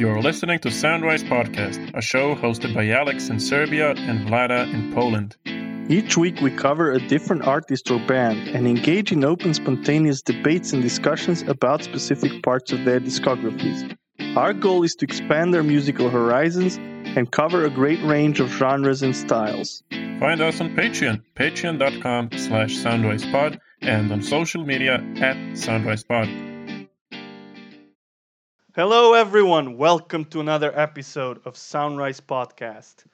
You're listening to Soundwise Podcast, a show hosted by Alex in Serbia and Vlada in Poland. Each week, we cover a different artist or band and engage in open, spontaneous debates and discussions about specific parts of their discographies. Our goal is to expand their musical horizons and cover a great range of genres and styles. Find us on Patreon, patreon.com slash soundwisepod, and on social media at soundwisepod. Hello, everyone. Welcome to another episode of Soundwise Podcast.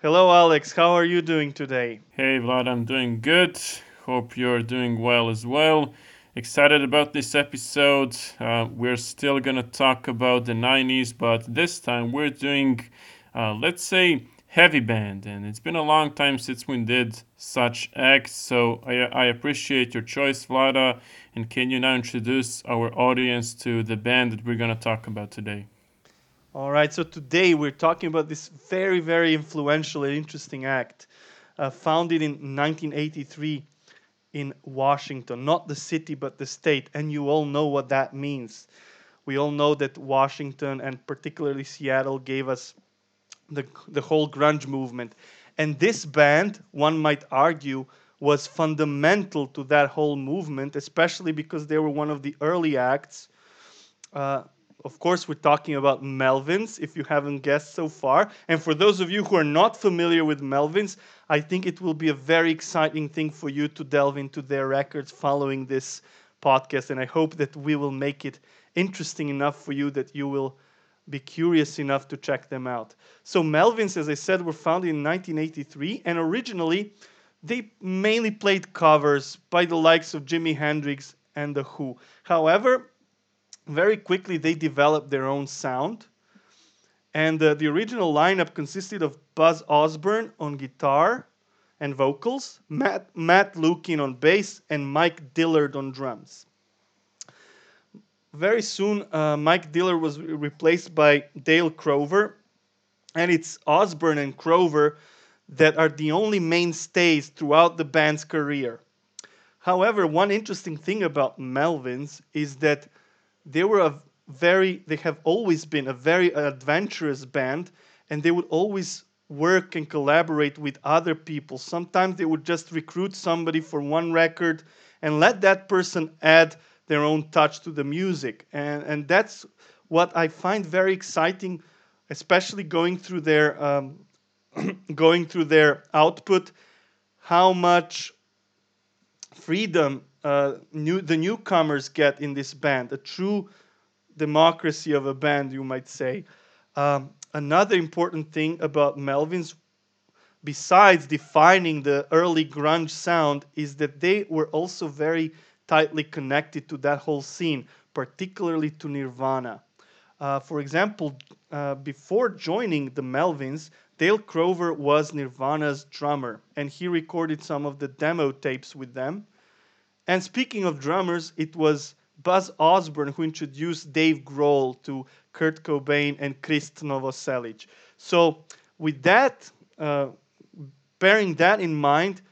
Hello, Alex. How are you doing today? Hey, Vlad, I'm doing good. Hope you're doing well as well. Excited about this episode. Uh, we're still going to talk about the 90s, but this time we're doing, uh, let's say, heavy band. And it's been a long time since we did such acts, so I, I appreciate your choice, Vlada. And can you now introduce our audience to the band that we're going to talk about today? All right, so today we're talking about this very, very influential and interesting act, uh, founded in 1983 in Washington, not the city, but the state. And you all know what that means. We all know that Washington and particularly Seattle gave us the, the whole grunge movement. And this band, one might argue, was fundamental to that whole movement, especially because they were one of the early acts. Uh, of course, we're talking about Melvins, if you haven't guessed so far. And for those of you who are not familiar with Melvins, I think it will be a very exciting thing for you to delve into their records following this podcast. And I hope that we will make it interesting enough for you that you will be curious enough to check them out. So, Melvins, as I said, were founded in 1983, and originally they mainly played covers by the likes of Jimi Hendrix and The Who. However, very quickly they developed their own sound. And uh, the original lineup consisted of Buzz Osborne on guitar and vocals, Matt, Matt Lukin on bass, and Mike Dillard on drums. Very soon, uh, Mike Dillard was replaced by Dale Crover, and it's Osborne and Crover that are the only mainstays throughout the band's career. However, one interesting thing about Melvins is that they were a very they have always been a very adventurous band and they would always work and collaborate with other people. Sometimes they would just recruit somebody for one record and let that person add their own touch to the music. And, and that's what I find very exciting, especially going through their um, going through their output, how much freedom uh, new, the newcomers get in this band, a true democracy of a band, you might say. Um, another important thing about Melvins, besides defining the early grunge sound, is that they were also very tightly connected to that whole scene, particularly to Nirvana. Uh, for example, uh, before joining the Melvins, Dale Crover was Nirvana's drummer, and he recorded some of the demo tapes with them. And speaking of drummers, it was Buzz Osborne who introduced Dave Grohl to Kurt Cobain and Krist Novoselic. So, with that, uh, bearing that in mind,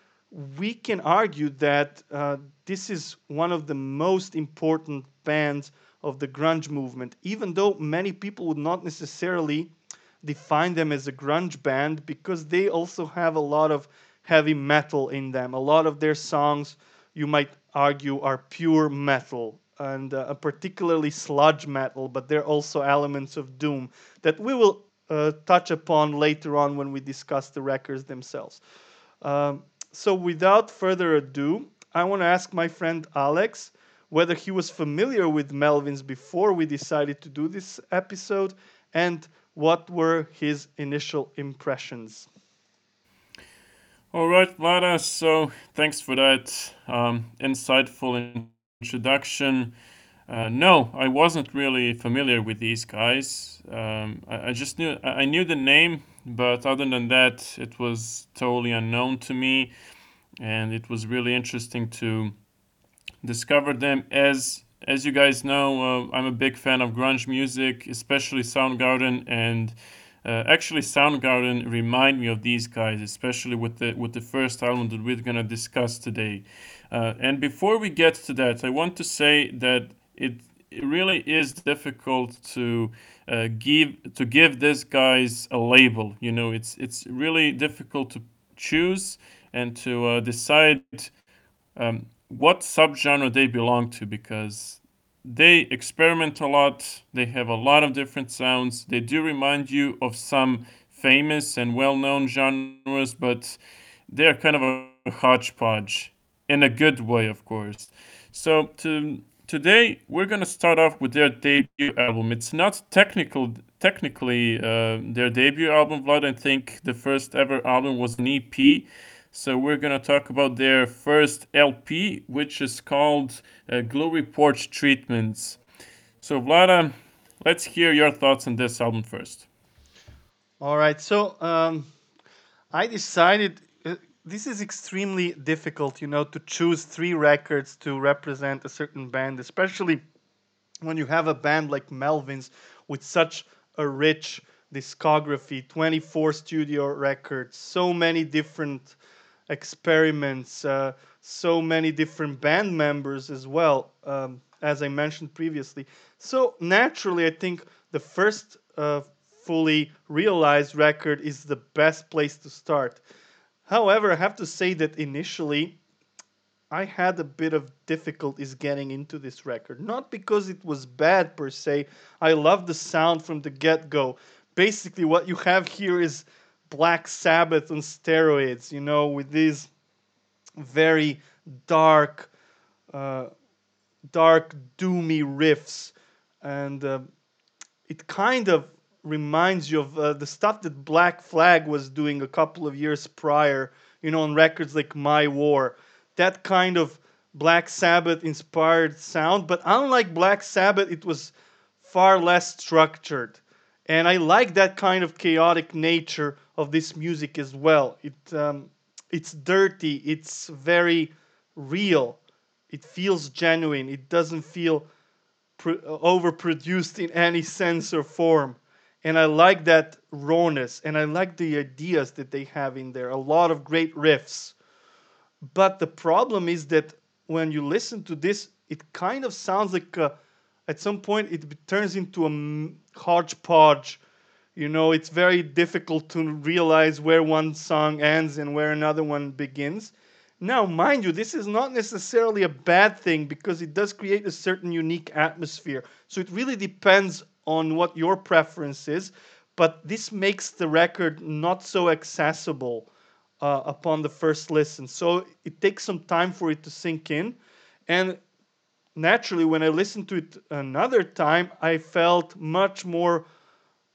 we can argue that uh, this is one of the most important bands of the grunge movement, even though many people would not necessarily define them as a grunge band because they also have a lot of heavy metal in them. A lot of their songs, you might argue, are pure metal and uh, particularly sludge metal, but there are also elements of doom that we will uh, touch upon later on when we discuss the records themselves. Um, so, without further ado, I want to ask my friend Alex whether he was familiar with Melvins before we decided to do this episode and what were his initial impressions? All right, Vlada. So thanks for that um, insightful introduction. Uh, no, I wasn't really familiar with these guys. Um, I, I, just knew I knew the name, but other than that, it was totally unknown to me, and it was really interesting to discover them as as you guys know, uh, I'm a big fan of grunge music, especially Soundgarden, and uh, actually Soundgarden remind me of these guys, especially with the with the first album that we're gonna discuss today. Uh, and before we get to that, I want to say that it it really is difficult to uh, give to give these guys a label. You know, it's it's really difficult to choose and to uh, decide um, what subgenre they belong to because they experiment a lot. They have a lot of different sounds. They do remind you of some famous and well-known genres, but they're kind of a hodgepodge in a good way, of course. So to today we're gonna start off with their debut album. It's not technical, technically uh, their debut album, Vlad. I think the first ever album was an EP. So we're gonna talk about their first LP, which is called uh, Gluey Porch Treatments. So Vlada, let's hear your thoughts on this album first. All right. So um, I decided uh, this is extremely difficult, you know, to choose three records to represent a certain band, especially when you have a band like Melvins with such a rich discography 24 studio records, so many different experiments, uh, so many different band members as well, um, as I mentioned previously. So naturally, I think the first uh, fully realized record is the best place to start. However, I have to say that initially I had a bit of difficulties getting into this record. Not because it was bad per se. I love the sound from the get go. Basically, what you have here is Black Sabbath on steroids, you know, with these very dark, uh, dark, doomy riffs. And uh, it kind of reminds you of uh, the stuff that Black Flag was doing a couple of years prior, you know, on records like My War. That kind of Black Sabbath inspired sound, but unlike Black Sabbath, it was far less structured. And I like that kind of chaotic nature of this music as well. It, um, it's dirty, it's very real, it feels genuine, it doesn't feel overproduced in any sense or form and I like that rawness, and I like the ideas that they have in there. A lot of great riffs. But the problem is that when you listen to this, it kind of sounds like a, at some point it turns into a hodgepodge. You know, it's very difficult to realize where one song ends and where another one begins. Now, mind you, this is not necessarily a bad thing because it does create a certain unique atmosphere. So it really depends on what your preference is, but this makes the record not so accessible uh, upon the first listen. So it takes some time for it to sink in. And naturally, when I listened to it another time, I felt much more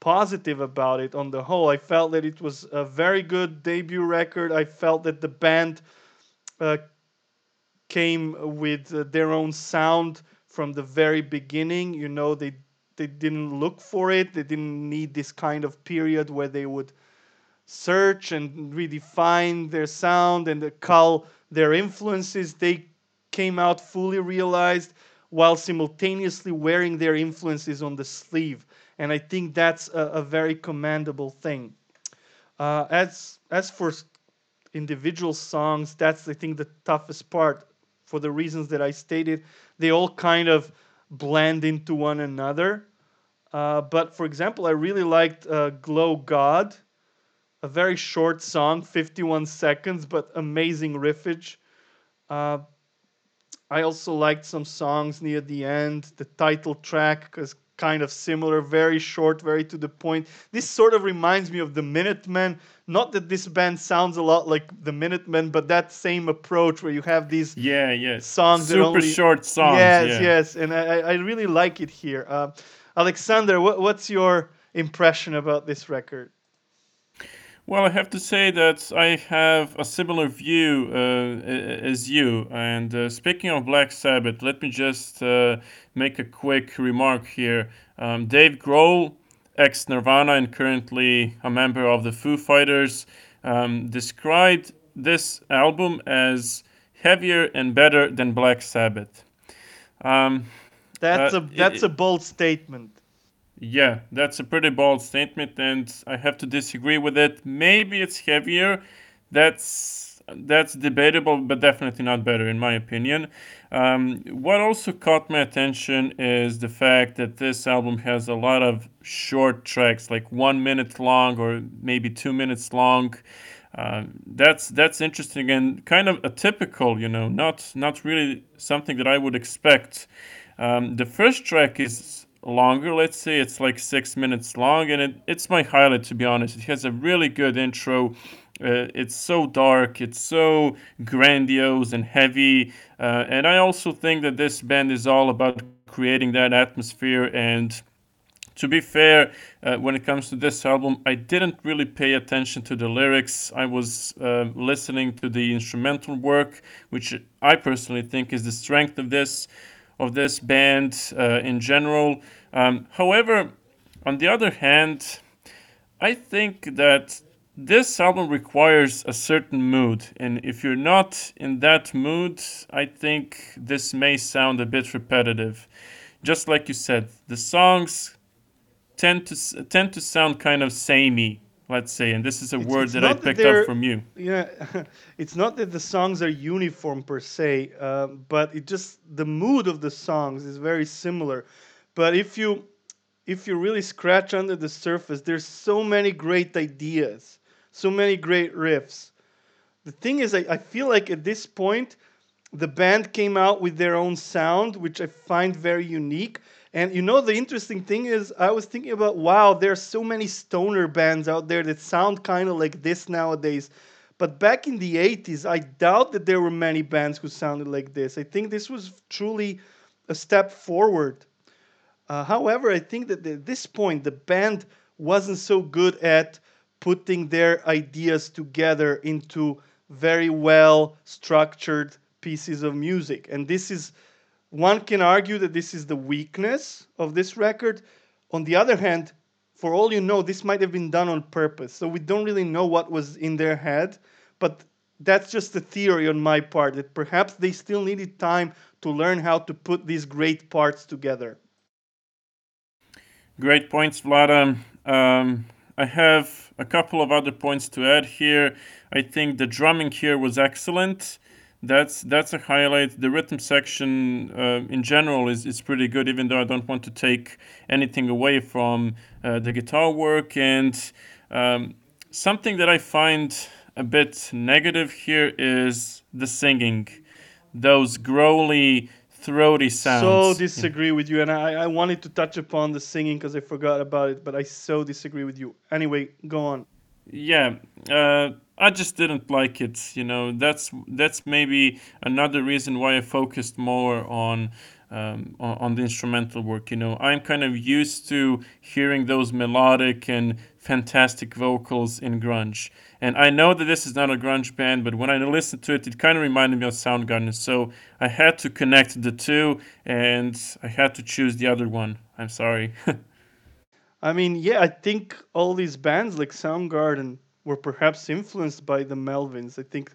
positive about it on the whole. I felt that it was a very good debut record. I felt that the band uh, came with uh, their own sound from the very beginning. You know, they they didn't look for it. They didn't need this kind of period where they would search and redefine their sound and cull their influences. They came out fully realized while simultaneously wearing their influences on the sleeve. And I think that's a, a very commendable thing. Uh, as as for individual songs, that's I think the toughest part for the reasons that I stated. They all kind of blend into one another. Uh, but for example, I really liked uh, Glow God, a very short song, 51 seconds, but amazing riffage. Uh, I also liked some songs near the end. The title track is kind of similar, very short, very to the point. This sort of reminds me of the Minutemen. Not that this band sounds a lot like the Minutemen, but that same approach where you have these yeah, yeah, songs super only, short songs. Yes, yeah. yes, and I, I really like it here. Uh, Alexander, what, what's your impression about this record? Well, I have to say that I have a similar view uh, as you. And uh, speaking of Black Sabbath, let me just uh, make a quick remark here. Um, Dave Grohl, ex Nirvana and currently a member of the Foo Fighters, um, described this album as heavier and better than Black Sabbath. Um, that's a that's it, a bold statement. Yeah, that's a pretty bold statement, and I have to disagree with it. Maybe it's heavier. That's that's debatable, but definitely not better in my opinion. Um, what also caught my attention is the fact that this album has a lot of short tracks, like one minute long or maybe two minutes long. Uh, that's that's interesting and kind of atypical, you know, not not really something that I would expect. Um, the first track is longer, let's say it's like six minutes long, and it, it's my highlight to be honest. It has a really good intro uh, it's so dark, it's so grandiose and heavy. Uh, and I also think that this band is all about creating that atmosphere. And to be fair, uh, when it comes to this album, I didn't really pay attention to the lyrics. I was uh, listening to the instrumental work, which I personally think is the strength of this of this band uh, in general. Um, however, on the other hand, I think that this album requires a certain mood, and if you're not in that mood, I think this may sound a bit repetitive. Just like you said, the songs tend to tend to sound kind of samey, let's say, and this is a It's, word it's that I that picked up from you. yeah, it's not that the songs are uniform per se, uh, but it just the mood of the songs is very similar. But if you if you really scratch under the surface, there's so many great ideas, so many great riffs. The thing is, I, I feel like at this point, the band came out with their own sound, which I find very unique. And you know, the interesting thing is, I was thinking about wow, there are so many stoner bands out there that sound kind of like this nowadays. But back in the 80s, I doubt that there were many bands who sounded like this. I think this was truly a step forward. Uh, however, I think that at this point, the band wasn't so good at putting their ideas together into very well structured pieces of music. And this is, one can argue that this is the weakness of this record. On the other hand, for all you know, this might have been done on purpose. So we don't really know what was in their head. But that's just a theory on my part that perhaps they still needed time to learn how to put these great parts together. Great points, Vlada. Um, I have a couple of other points to add here. I think the drumming here was excellent. That's that's a highlight. The rhythm section uh, in general is, is pretty good, even though I don't want to take anything away from uh, the guitar work. And um, something that I find a bit negative here is the singing. Those growly throaty sounds. So disagree with you, and I, I wanted to touch upon the singing because I forgot about it, but I so disagree with you. Anyway, go on. Yeah, uh, I just didn't like it. You know, that's that's maybe another reason why I focused more on um, on, on the instrumental work. You know, I'm kind of used to hearing those melodic and fantastic vocals in grunge. And I know that this is not a grunge band, but when I listened to it, it kind of reminded me of Soundgarden. So I had to connect the two, and I had to choose the other one. I'm sorry. I mean, yeah, I think all these bands like Soundgarden were perhaps influenced by the Melvins. I think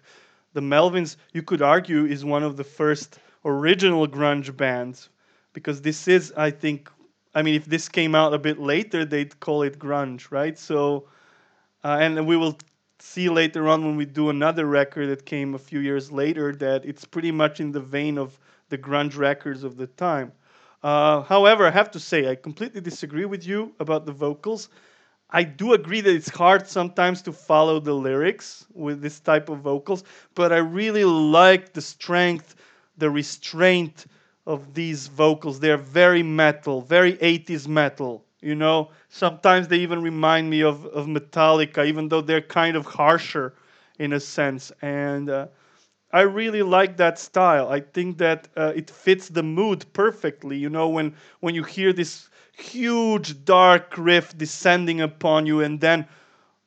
the Melvins, you could argue, is one of the first original grunge bands because this is, I think, I mean, if this came out a bit later, they'd call it grunge, right? So, uh, and we will see later on when we do another record that came a few years later that it's pretty much in the vein of the grunge records of the time. Uh, however, I have to say, I completely disagree with you about the vocals. I do agree that it's hard sometimes to follow the lyrics with this type of vocals, but I really like the strength, the restraint of these vocals. They're very metal, very 80s metal. You know, sometimes they even remind me of, of Metallica, even though they're kind of harsher in a sense. And uh, I really like that style. I think that uh, it fits the mood perfectly. You know, when when you hear this huge dark riff descending upon you, and then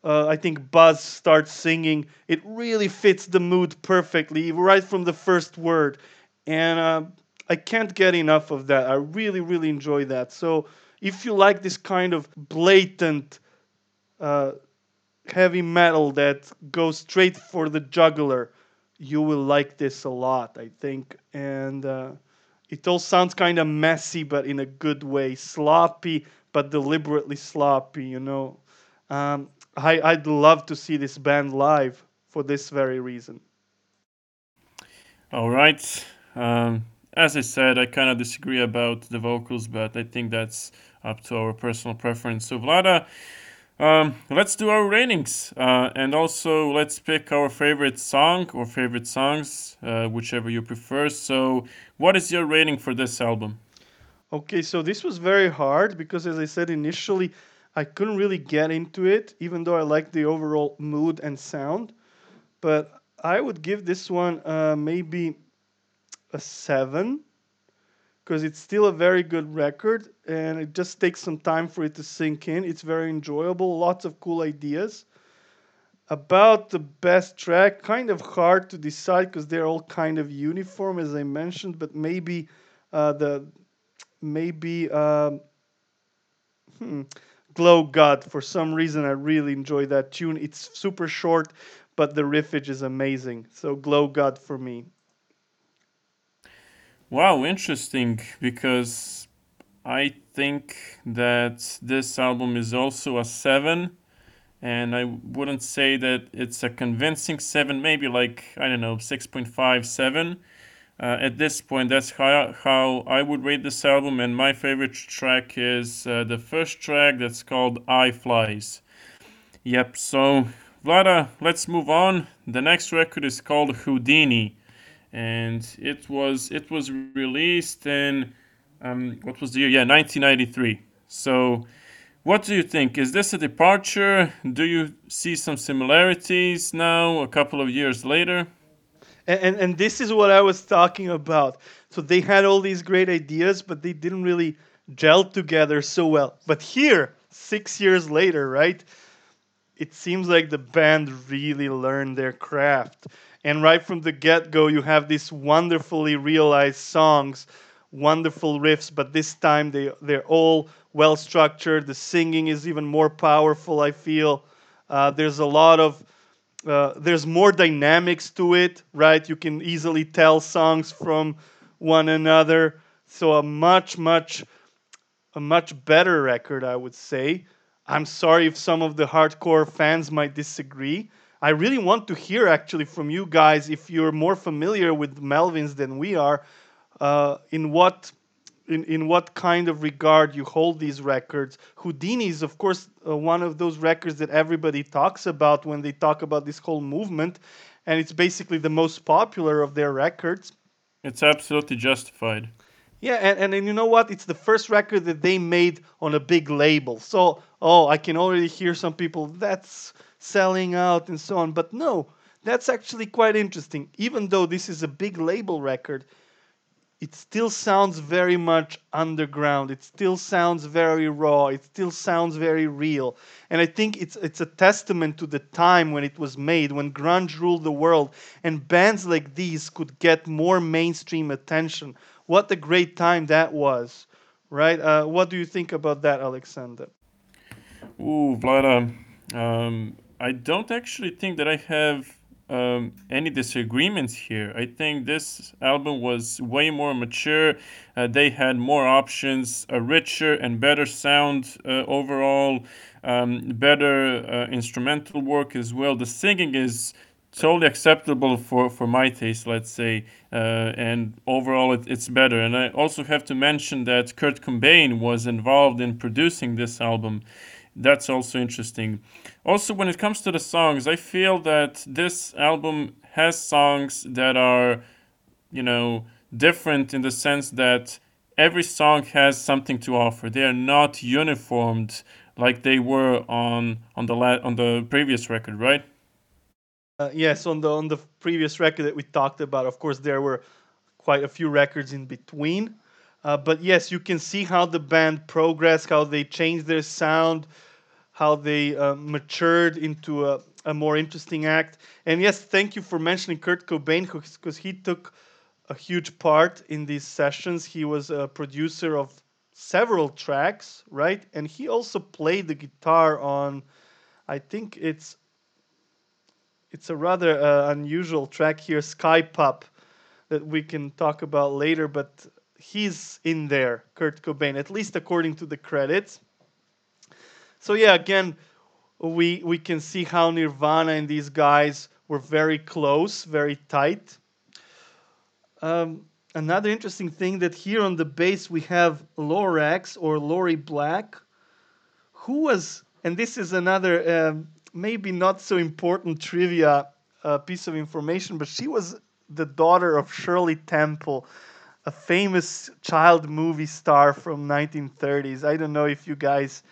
uh, I think Buzz starts singing, it really fits the mood perfectly right from the first word. And uh, I can't get enough of that. I really, really enjoy that. So if you like this kind of blatant uh, heavy metal that goes straight for the jugular, you will like this a lot, I think. And uh, it all sounds kind of messy, but in a good way. Sloppy, but deliberately sloppy, you know. Um, I, I'd love to see this band live for this very reason. All right. Um, as I said, I kind of disagree about the vocals, but I think that's up to our personal preference. So, Vlada, um, let's do our ratings, uh, and also let's pick our favorite song or favorite songs, uh, whichever you prefer. So, what is your rating for this album? Okay, so this was very hard because, as I said initially, I couldn't really get into it, even though I liked the overall mood and sound. But I would give this one uh, maybe a seven because it's still a very good record and it just takes some time for it to sink in. It's very enjoyable, lots of cool ideas. About the best track, kind of hard to decide because they're all kind of uniform, as I mentioned, but maybe uh, the maybe um, hmm, Glow God. For some reason, I really enjoy that tune. It's super short, but the riffage is amazing. So Glow God for me. Wow, interesting because I think that this album is also a 7 and I wouldn't say that it's a convincing 7, maybe like I don't know, 6.5 7. Uh, at this point, that's how, how I would rate this album, and my favorite track is uh, the first track that's called Eye Flys. Yep, so Vlada, let's move on. The next record is called Houdini and it was it was released in um, what was the year? Yeah, 1993. So, what do you think? Is this a departure? Do you see some similarities now, a couple of years later? And, and, and this is what I was talking about. So they had all these great ideas, but they didn't really gel together so well. But here, six years later, right? It seems like the band really learned their craft and right from the get go, you have these wonderfully realized songs, wonderful riffs, but this time they, they're all well structured. The singing is even more powerful, I feel. Uh, there's a lot of uh, there's more dynamics to it, right? You can easily tell songs from one another. So a much, much, a much better record, I would say. I'm sorry if some of the hardcore fans might disagree, I really want to hear actually from you guys if you're more familiar with Melvins than we are. Uh, in what in, in what kind of regard you hold these records. Houdini is, of course, uh, one of those records that everybody talks about when they talk about this whole movement, and it's basically the most popular of their records. It's absolutely justified. Yeah, and, and, and you know what? It's the first record that they made on a big label. So, oh, I can already hear some people, that's selling out and so on. But no, that's actually quite interesting. Even though this is a big label record, it still sounds very much underground. It still sounds very raw. It still sounds very real. And I think it's it's a testament to the time when it was made, when grunge ruled the world, and bands like these could get more mainstream attention. What a great time that was, right? Uh, what do you think about that, Alexander? Ooh, Vlada. Um, I don't actually think that I have um, any disagreements here. I think this album was way more mature. Uh, they had more options, a richer and better sound uh, overall, um, better uh, instrumental work as well. The singing is totally acceptable for, for my taste, let's say, uh, and overall it, it's better. And I also have to mention that Kurt Cobain was involved in producing this album that's also interesting. Also, when it comes to the songs, I feel that this album has songs that are, you know, different in the sense that every song has something to offer. They are not uniformed like they were on on the la- on the previous record, right? Uh, yes, on the on the previous record that we talked about, of course, there were quite a few records in between. Uh, but yes, you can see how the band progressed, how they changed their sound, how they uh, matured into a, a, more interesting act. And yes, thank you for mentioning Kurt Cobain because he took a huge part in these sessions. He was a producer of several tracks, right? And he also played the guitar on, I think it's it's a rather uh, unusual track here, Sky Pup, that we can talk about later. But he's in there, Kurt Cobain, at least according to the credits. So yeah, again, we we can see how Nirvana and these guys were very close, very tight. Um, another interesting thing that here on the bass we have Lorax or Lori Black, who was, and this is another um, maybe not so important trivia uh, piece of information, but she was the daughter of Shirley Temple, a famous child movie star from 1930s. I don't know if you guys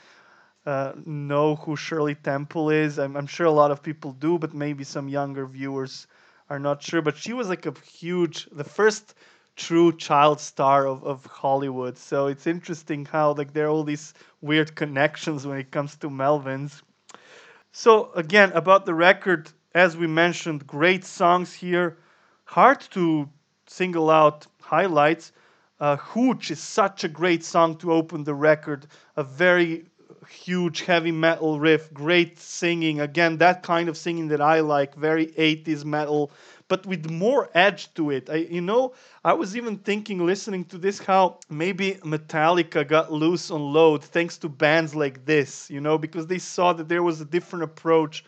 uh, know who Shirley Temple is. I'm, I'm sure a lot of people do, but maybe some younger viewers are not sure. But she was like a huge, the first true child star of, of Hollywood. So it's interesting how like there are all these weird connections when it comes to Melvins. So again, about the record, as we mentioned, great songs here. Hard to single out highlights. Uh, Hooch is such a great song to open the record. A very huge heavy metal riff, great singing. Again, that kind of singing that I like, very 80s metal, but with more edge to it. I, you know, I was even thinking, listening to this, how maybe Metallica got loose on load thanks to bands like this, you know, because they saw that there was a different approach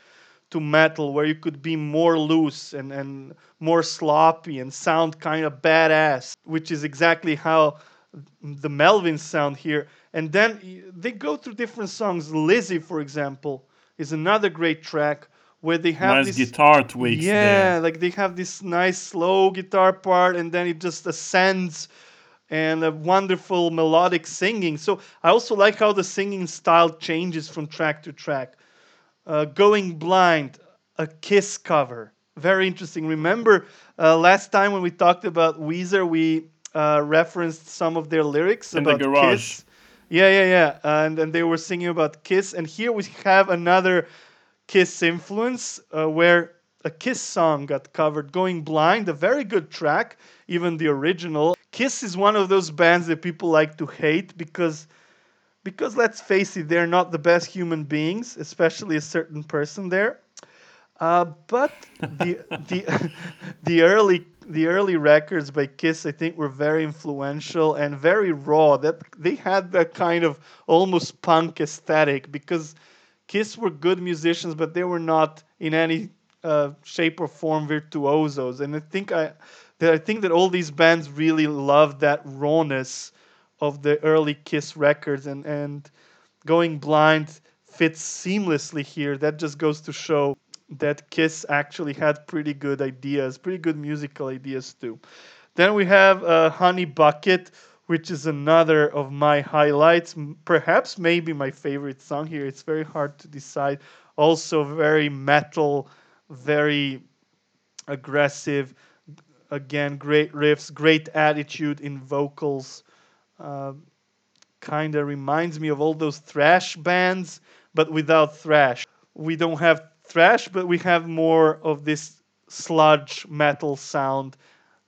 to metal where you could be more loose and, and more sloppy and sound kind of badass, which is exactly how the Melvins sound here. And then they go through different songs. Lizzy, for example, is another great track where they have nice this guitar tweaks. Yeah, there. like they have this nice slow guitar part, and then it just ascends and a wonderful melodic singing. So I also like how the singing style changes from track to track. Uh, Going Blind, a Kiss cover. Very interesting. Remember uh, last time when we talked about Weezer, we uh, referenced some of their lyrics In about the garage. Kiss. Yeah, yeah, yeah. and and they were singing about Kiss. And here we have another Kiss influence uh, where a Kiss song got covered, Going Blind, a very good track, even the original. Kiss is one of those bands that people like to hate because because let's face it, they're not the best human beings, especially a certain person there. Uh, but the the the early the early records by Kiss, I think, were very influential and very raw. That they had that kind of almost punk aesthetic because Kiss were good musicians, but they were not in any uh, shape or form virtuosos. And I think I that I think that all these bands really loved that rawness of the early Kiss records, and and going blind fits seamlessly here. That just goes to show that Kiss actually had pretty good ideas, pretty good musical ideas too. Then we have uh, Honey Bucket, which is another of my highlights. Perhaps maybe my favorite song here. It's very hard to decide. Also, very metal, very aggressive. Again, great riffs, great attitude in vocals. Uh, kind of reminds me of all those thrash bands, but without thrash. We don't have thrash, but we have more of this sludge metal sound,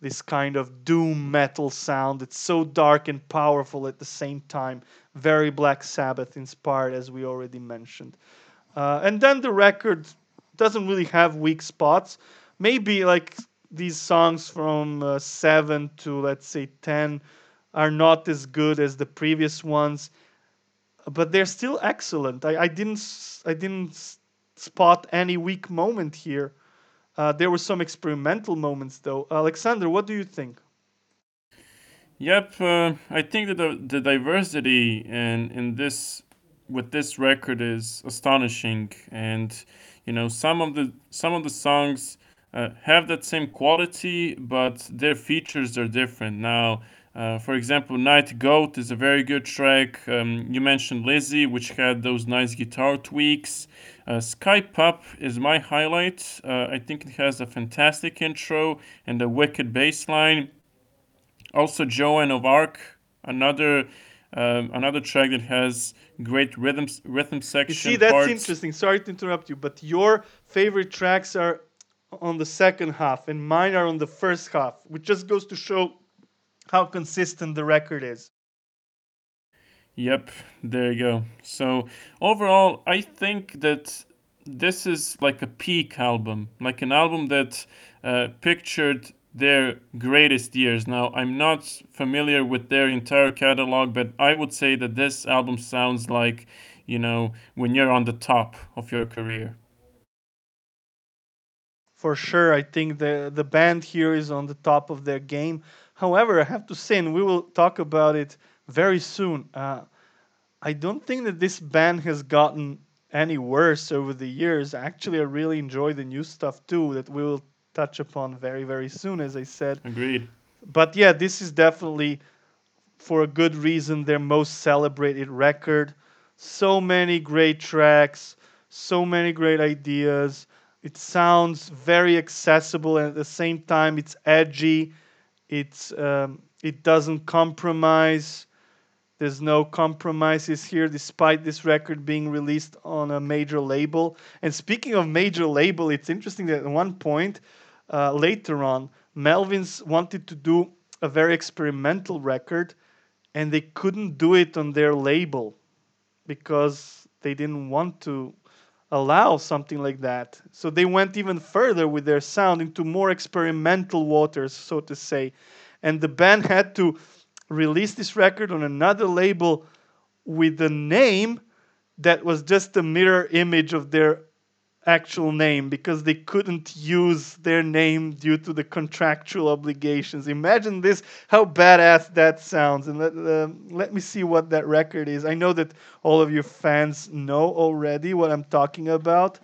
this kind of doom metal sound. It's so dark and powerful at the same time. Very Black Sabbath inspired, as we already mentioned. Uh, and then the record doesn't really have weak spots. Maybe like these songs from uh, 7 to let's say 10 are not as good as the previous ones but they're still excellent i, I didn't i didn't spot any weak moment here. Uh, there were some experimental moments, though. Alexander, what do you think? Yep, uh, I think that the, the diversity in in this with this record is astonishing, and you know some of the some of the songs uh, have that same quality, but their features are different. Now, uh, for example, Night Goat is a very good track. Um, you mentioned Lizzy, which had those nice guitar tweaks. Uh, Sky Pup is my highlight. Uh, I think it has a fantastic intro and a wicked bass line. Also, Joan of Arc, another um, another track that has great rhythm rhythm section. You see, that's parts. interesting. Sorry to interrupt you, but your favorite tracks are on the second half, and mine are on the first half, which just goes to show how consistent the record is. Yep, there you go. So overall, I think that this is like a peak album, like an album that uh, pictured their greatest years. Now, I'm not familiar with their entire catalog, but I would say that this album sounds like, you know, when you're on the top of your career. For sure, I think the the band here is on the top of their game. However, I have to say, and we will talk about it very soon. Uh, I don't think that this band has gotten any worse over the years. Actually, I really enjoy the new stuff too that we will touch upon very, very soon, as I said. Agreed. But yeah, this is definitely, for a good reason, their most celebrated record. So many great tracks, so many great ideas. It sounds very accessible, and at the same time, it's edgy. It's um, it doesn't compromise there's no compromises here, despite this record being released on a major label. And speaking of major label, it's interesting that at one point uh, later on, Melvins wanted to do a very experimental record, and they couldn't do it on their label because they didn't want to allow something like that. So they went even further with their sound into more experimental waters, so to say. And the band had to release this record on another label with a name that was just a mirror image of their actual name because they couldn't use their name due to the contractual obligations. Imagine this, how badass that sounds. And let, uh, let me see what that record is. I know that all of you fans know already what I'm talking about.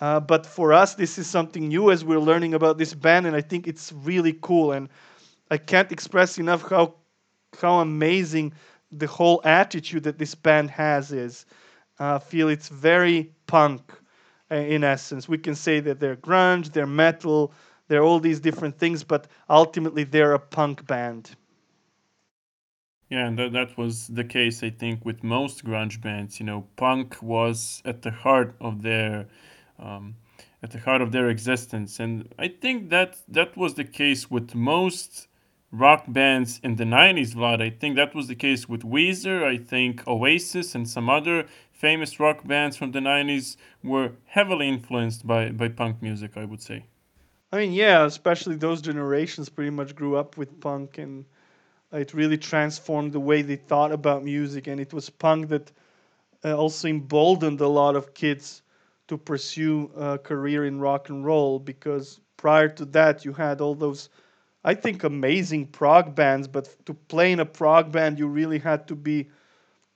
Uh, but for us, this is something new as we're learning about this band, and I think it's really cool. And I can't express enough how how amazing the whole attitude that this band has is. I feel it's very punk in essence. We can say that they're grunge, they're metal, they're all these different things, but ultimately they're a punk band. Yeah, and that, that was the case, I think, with most grunge bands. You know, punk was at the heart of their um, at the heart of their existence, and I think that that was the case with most rock bands in the 90s, Vlad. I think that was the case with Weezer. I think Oasis and some other famous rock bands from the 90s were heavily influenced by, by punk music, I would say. I mean, yeah, especially those generations pretty much grew up with punk and it really transformed the way they thought about music. And it was punk that uh, also emboldened a lot of kids to pursue a career in rock and roll because prior to that, you had all those I think amazing prog bands, but to play in a prog band, you really had to be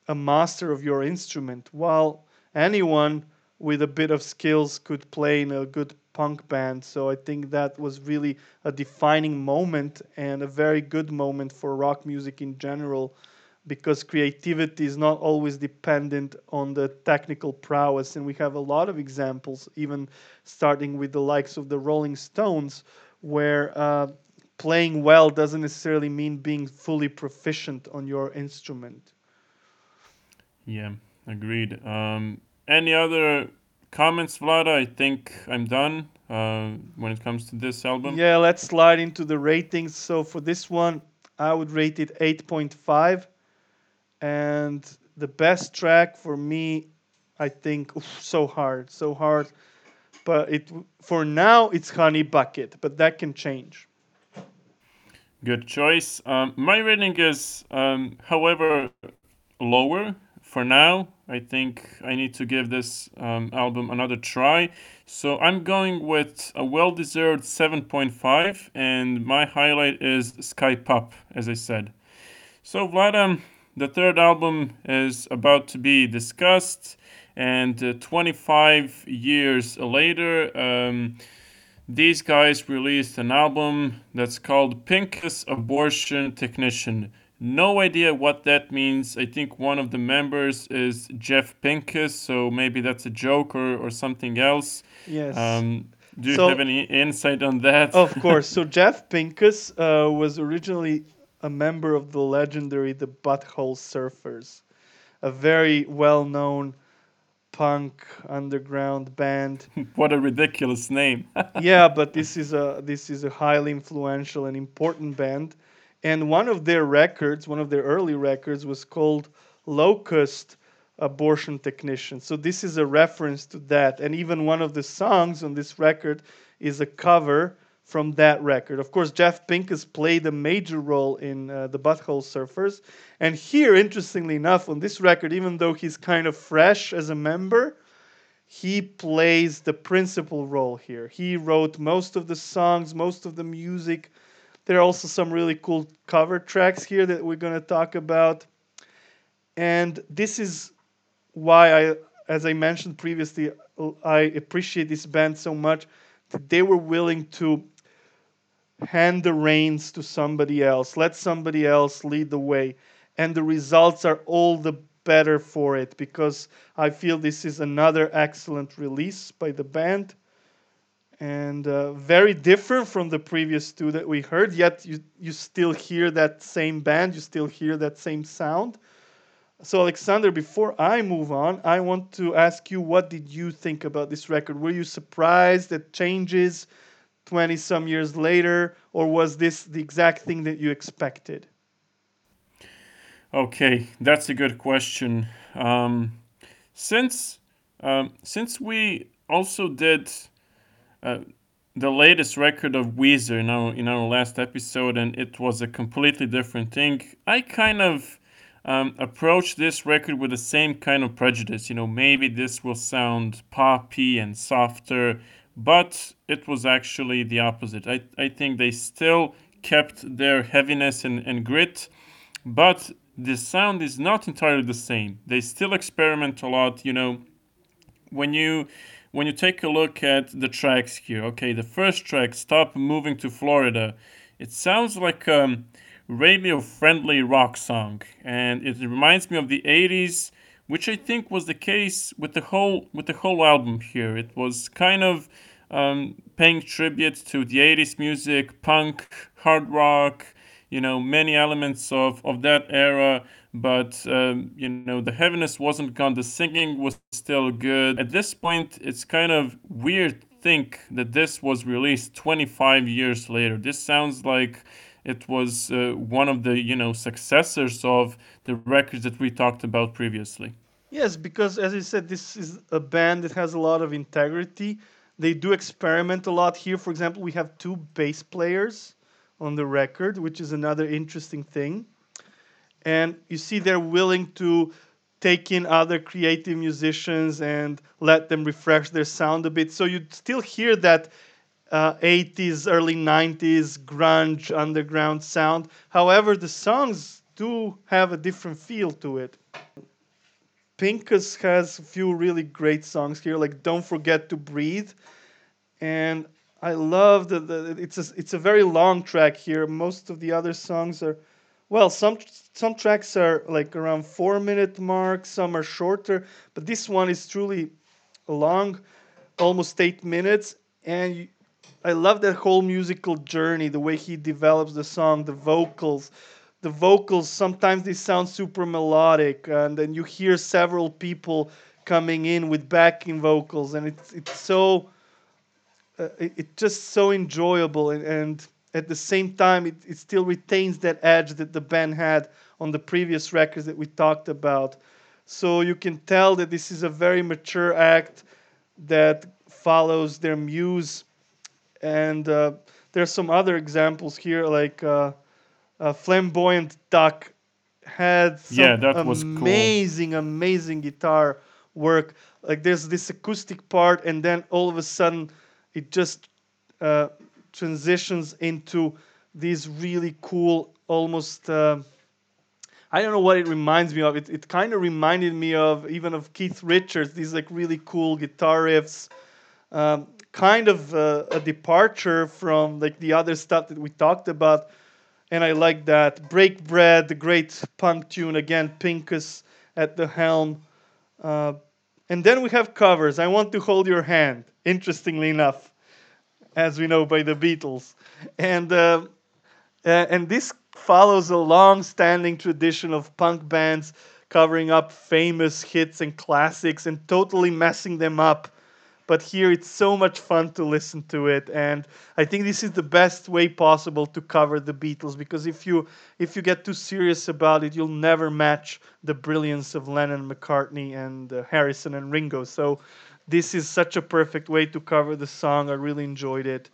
a master of your instrument. While anyone with a bit of skills could play in a good punk band. So I think that was really a defining moment and a very good moment for rock music in general because creativity is not always dependent on the technical prowess. And we have a lot of examples, even starting with the likes of the Rolling Stones, where uh, playing well doesn't necessarily mean being fully proficient on your instrument. Yeah, agreed. Um, any other comments, Vlada? I think I'm done uh, when it comes to this album. Yeah, let's slide into the ratings. So for this one, I would rate it 8.5. And the best track for me, I think, oof, so hard, so hard. But it for now, it's Honey Bucket, but that can change. Good choice. Um, my rating is, um, however, lower for now. I think I need to give this um, album another try. So I'm going with a well deserved 7.5, and my highlight is Sky Pup, as I said. So, Vlad, the third album is about to be discussed, and uh, 25 years later, um, these guys released an album that's called Pinkus Abortion Technician. No idea what that means. I think one of the members is Jeff Pinkus, so maybe that's a joke or, or something else. Yes. Um, do you so, have any insight on that? Of course. So Jeff Pinkus uh, was originally a member of the legendary The Butthole Surfers, a very well-known punk underground band. what a ridiculous name. yeah, but this is a this is a highly influential and important band. And one of their records, one of their early records was called Locust Abortion Technician. So this is a reference to that. And even one of the songs on this record is a cover from that record. Of course, Jeff Pinkus played a major role in uh, the Butthole Surfers. And here, interestingly enough, on this record, even though he's kind of fresh as a member, he plays the principal role here. He wrote most of the songs, most of the music. There are also some really cool cover tracks here that we're going to talk about. And this is why I as I mentioned previously, I appreciate this band so much that they were willing to hand the reins to somebody else, let somebody else lead the way. And the results are all the better for it because I feel this is another excellent release by the band and uh, very different from the previous two that we heard. Yet you, you still hear that same band, you still hear that same sound. So, Alexander, before I move on, I want to ask you what did you think about this record? Were you surprised at changes 20 some years later, or was this the exact thing that you expected? Okay, that's a good question. Um, since um, since we also did uh, the latest record of Weezer in our in our last episode, and it was a completely different thing, I kind of um, approach this record with the same kind of prejudice. You know, maybe this will sound poppy and softer, but it was actually the opposite. I, I think they still kept their heaviness and, and grit, but the sound is not entirely the same. They still experiment a lot, you know. When you when you take a look at the tracks here, okay, the first track, Stop Moving to Florida, it sounds like um, radio friendly rock song and it reminds me of the 80s which i think was the case with the whole with the whole album here. It was kind of um, paying tribute to the 80s music punk hard rock you know many elements of of that era but um, you know the heaviness wasn't gone the singing was still good at this point it's kind of weird to think that this was released 25 years later this sounds like it was uh, one of the you know successors of the records that we talked about previously. Yes, because as I said, this is a band that has a lot of integrity. They do experiment a lot here. For example, we have two bass players on the record, which is another interesting thing. And you see, they're willing to take in other creative musicians and let them refresh their sound a bit. So you still hear that uh, 80s, early 90s grunge underground sound. However, the songs do have a different feel to it. Pinkus has a few really great songs here, like "Don't Forget to Breathe," and I love that it's a it's a very long track here. Most of the other songs are, well, some some tracks are like around four minute mark, some are shorter, but this one is truly long, almost eight minutes, and I love that whole musical journey, the way he develops the song, the vocals. The vocals sometimes they sound super melodic, and then you hear several people coming in with backing vocals, and it's it's so uh, it, it's just so enjoyable, and, and at the same time, it, it still retains that edge that the band had on the previous records that we talked about. So you can tell that this is a very mature act that follows their muse and uh, there's some other examples here, like uh, Flamboyant Duck had some yeah, that was amazing, cool. amazing guitar work. Like there's this acoustic part, and then all of a sudden it just uh, transitions into these really cool, almost. Uh, I don't know what it reminds me of. It, it kind of reminded me of even of Keith Richards. These like really cool guitar riffs. Um, kind of a, a departure from like the other stuff that we talked about and I like that. Break Bread, the great punk tune again. Pinkus at the helm, uh, and then we have covers. I want to hold your hand. Interestingly enough, as we know by the Beatles, and uh, uh, and this follows a long-standing tradition of punk bands covering up famous hits and classics and totally messing them up. But here it's so much fun to listen to it and i think this is the best way possible to cover the beatles because if you if you get too serious about it you'll never match the brilliance of lennon mccartney and uh, harrison and ringo. So this is such a perfect way to cover the song i really enjoyed it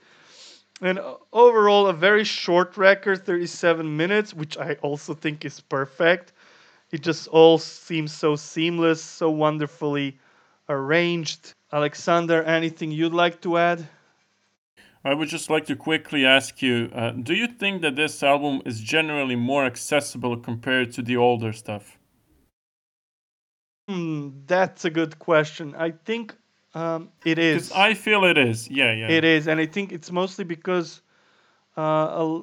and overall a very short record 37 minutes which i also think is perfect it just all seems so seamless so wonderfully arranged Alexander, anything you'd like to add? I would just like to quickly ask you uh, do you think that this album is generally more accessible compared to the older stuff? Hmm, that's a good question. I think um, it is. I feel it is. Yeah, yeah. It is, and I think it's mostly because uh,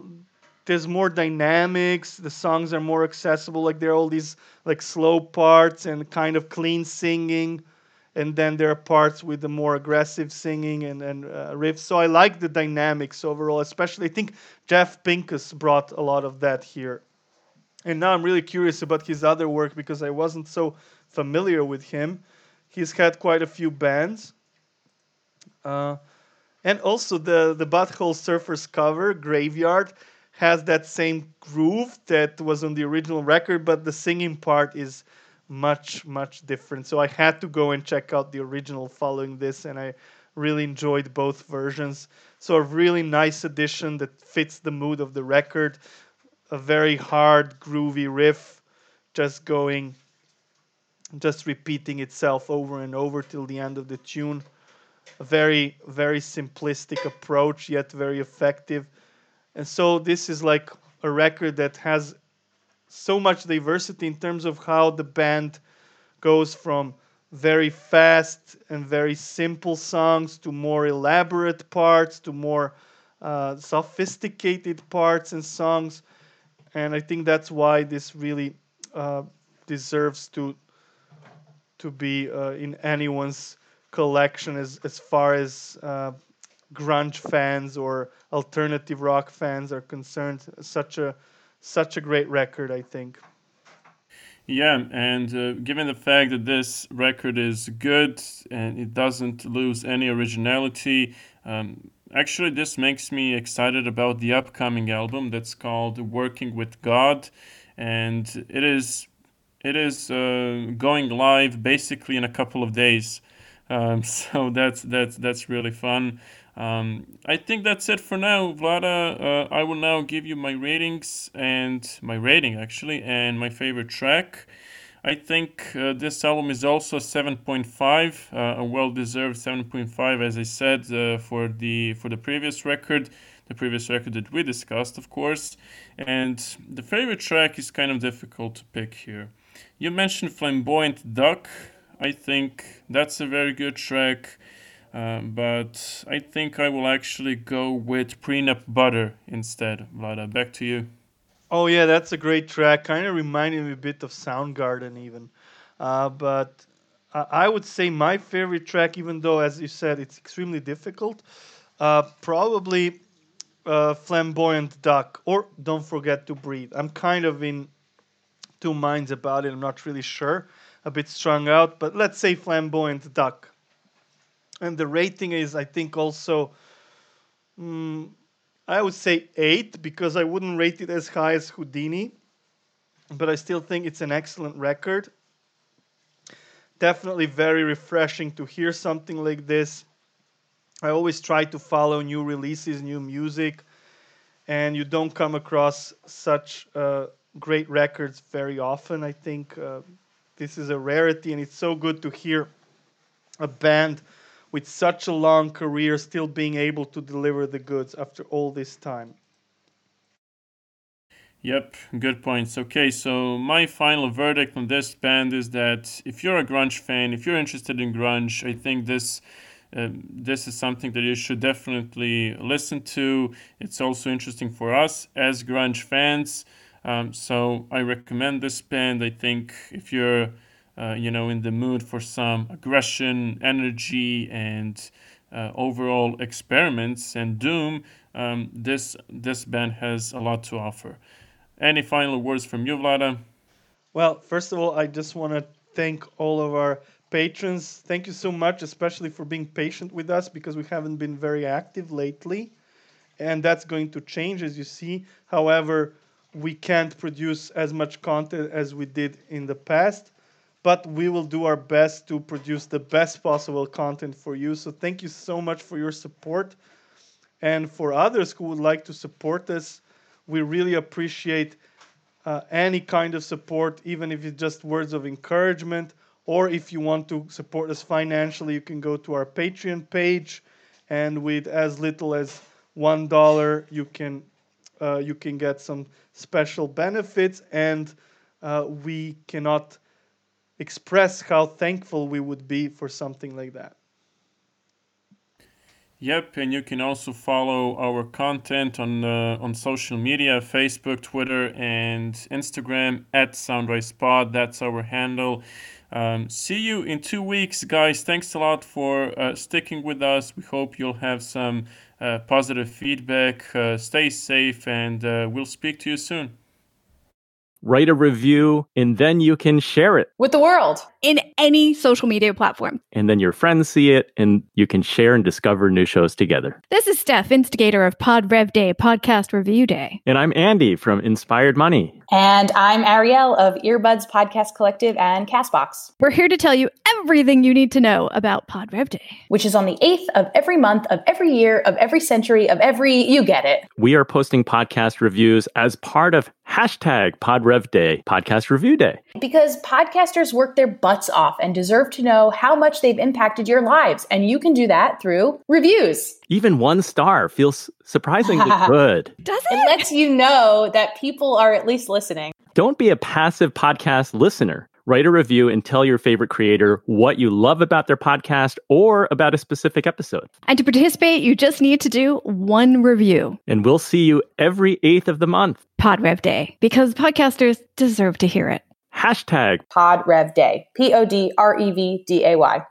there's more dynamics. The songs are more accessible. Like there are all these like slow parts and kind of clean singing and then there are parts with the more aggressive singing and, and uh, riffs. So I like the dynamics overall, especially I think Jeff Pinkus brought a lot of that here. And now I'm really curious about his other work because I wasn't so familiar with him. He's had quite a few bands. Uh, and also the, the Butthole Surfers cover, Graveyard, has that same groove that was on the original record, but the singing part is much much different. So I had to go and check out the original following this, and I really enjoyed both versions. So a really nice addition that fits the mood of the record. A very hard, groovy riff, just going, just repeating itself over and over till the end of the tune. A very, very simplistic approach, yet very effective. And so this is like a record that has so much diversity in terms of how the band goes from very fast and very simple songs to more elaborate parts to more uh, sophisticated parts and songs and i think that's why this really uh, deserves to to be uh, in anyone's collection as as far as uh, grunge fans or alternative rock fans are concerned such a such a great record, I think. Yeah, and uh, given the fact that this record is good and it doesn't lose any originality, um, actually, this makes me excited about the upcoming album that's called "Working with God," and it is it is uh, going live basically in a couple of days. Um, so that's that's that's really fun. Um, I think that's it for now, Vlada. Uh, I will now give you my ratings and my rating actually, and my favorite track. I think uh, this album is also 7.5, uh, a well-deserved 7.5, as I said uh, for the for the previous record, the previous record that we discussed, of course. And the favorite track is kind of difficult to pick here. You mentioned "Flamboyant Duck." I think that's a very good track. Uh, but I think I will actually go with Prenup Butter instead. Vlada, back to you. Oh yeah, that's a great track. Kind of reminded me a bit of Soundgarden even. Uh, but I would say my favorite track, even though as you said it's extremely difficult, uh, probably uh, Flamboyant Duck or Don't Forget to Breathe. I'm kind of in two minds about it. I'm not really sure. A bit strung out, but let's say Flamboyant Duck and the rating is I think also mm, I would say eight because I wouldn't rate it as high as Houdini, but I still think it's an excellent record. Definitely very refreshing to hear something like this. I always try to follow new releases, new music, and you don't come across such uh, great records very often. I think uh, this is a rarity, and it's so good to hear a band with such a long career still being able to deliver the goods after all this time. Yep, good points. Okay, so my final verdict on this band is that if you're a grunge fan, if you're interested in grunge, I think this uh, this is something that you should definitely listen to. It's also interesting for us as grunge fans. Um, so I recommend this band. I think if you're uh, you know, in the mood for some aggression, energy, and uh, overall experiments and doom, um, this this band has a lot to offer. Any final words from you, Vlada? Well, first of all, I just want to thank all of our patrons. Thank you so much, especially for being patient with us because we haven't been very active lately. And that's going to change, as you see. However, we can't produce as much content as we did in the past but we will do our best to produce the best possible content for you. So thank you so much for your support. And for others who would like to support us, we really appreciate uh, any kind of support, even if it's just words of encouragement Or if you want to support us financially, you can go to our Patreon page, and with as little as one dollar, you can uh, you can get some special benefits, and uh, we cannot express how thankful we would be for something like that. Yep, and you can also follow our content on uh, on social media, Facebook, Twitter, and Instagram at SoundWavePod. That's our handle. Um, see you in two weeks, guys. Thanks a lot for uh, sticking with us. We hope you'll have some uh, positive feedback. Uh, stay safe, and uh, we'll speak to you soon write a review, and then you can share it with the world in any social media platform. And then your friends see it, and you can share and discover new shows together. This is Steph, instigator of Pod Rev Day, Podcast Review Day. And I'm Andy from Inspired Money. And I'm Ariel of Earbuds Podcast Collective and Castbox. We're here to tell you everything you need to know about Pod Rev Day, which is on the 8th of every month, of every year, of every century, of every, you get it. We are posting podcast reviews as part of hashtag PodRev Day, Podcast Review Day. Because podcasters work their butts off and deserve to know how much they've impacted your lives. And you can do that through reviews. Even one star feels surprisingly good. Does it? It lets you know that people are at least listening. Don't be a passive podcast listener write a review and tell your favorite creator what you love about their podcast or about a specific episode. And to participate, you just need to do one review. And we'll see you every eighth of the month. PodRev Day, because podcasters deserve to hear it. Hashtag PodRev Day. P O D R E V D A Y.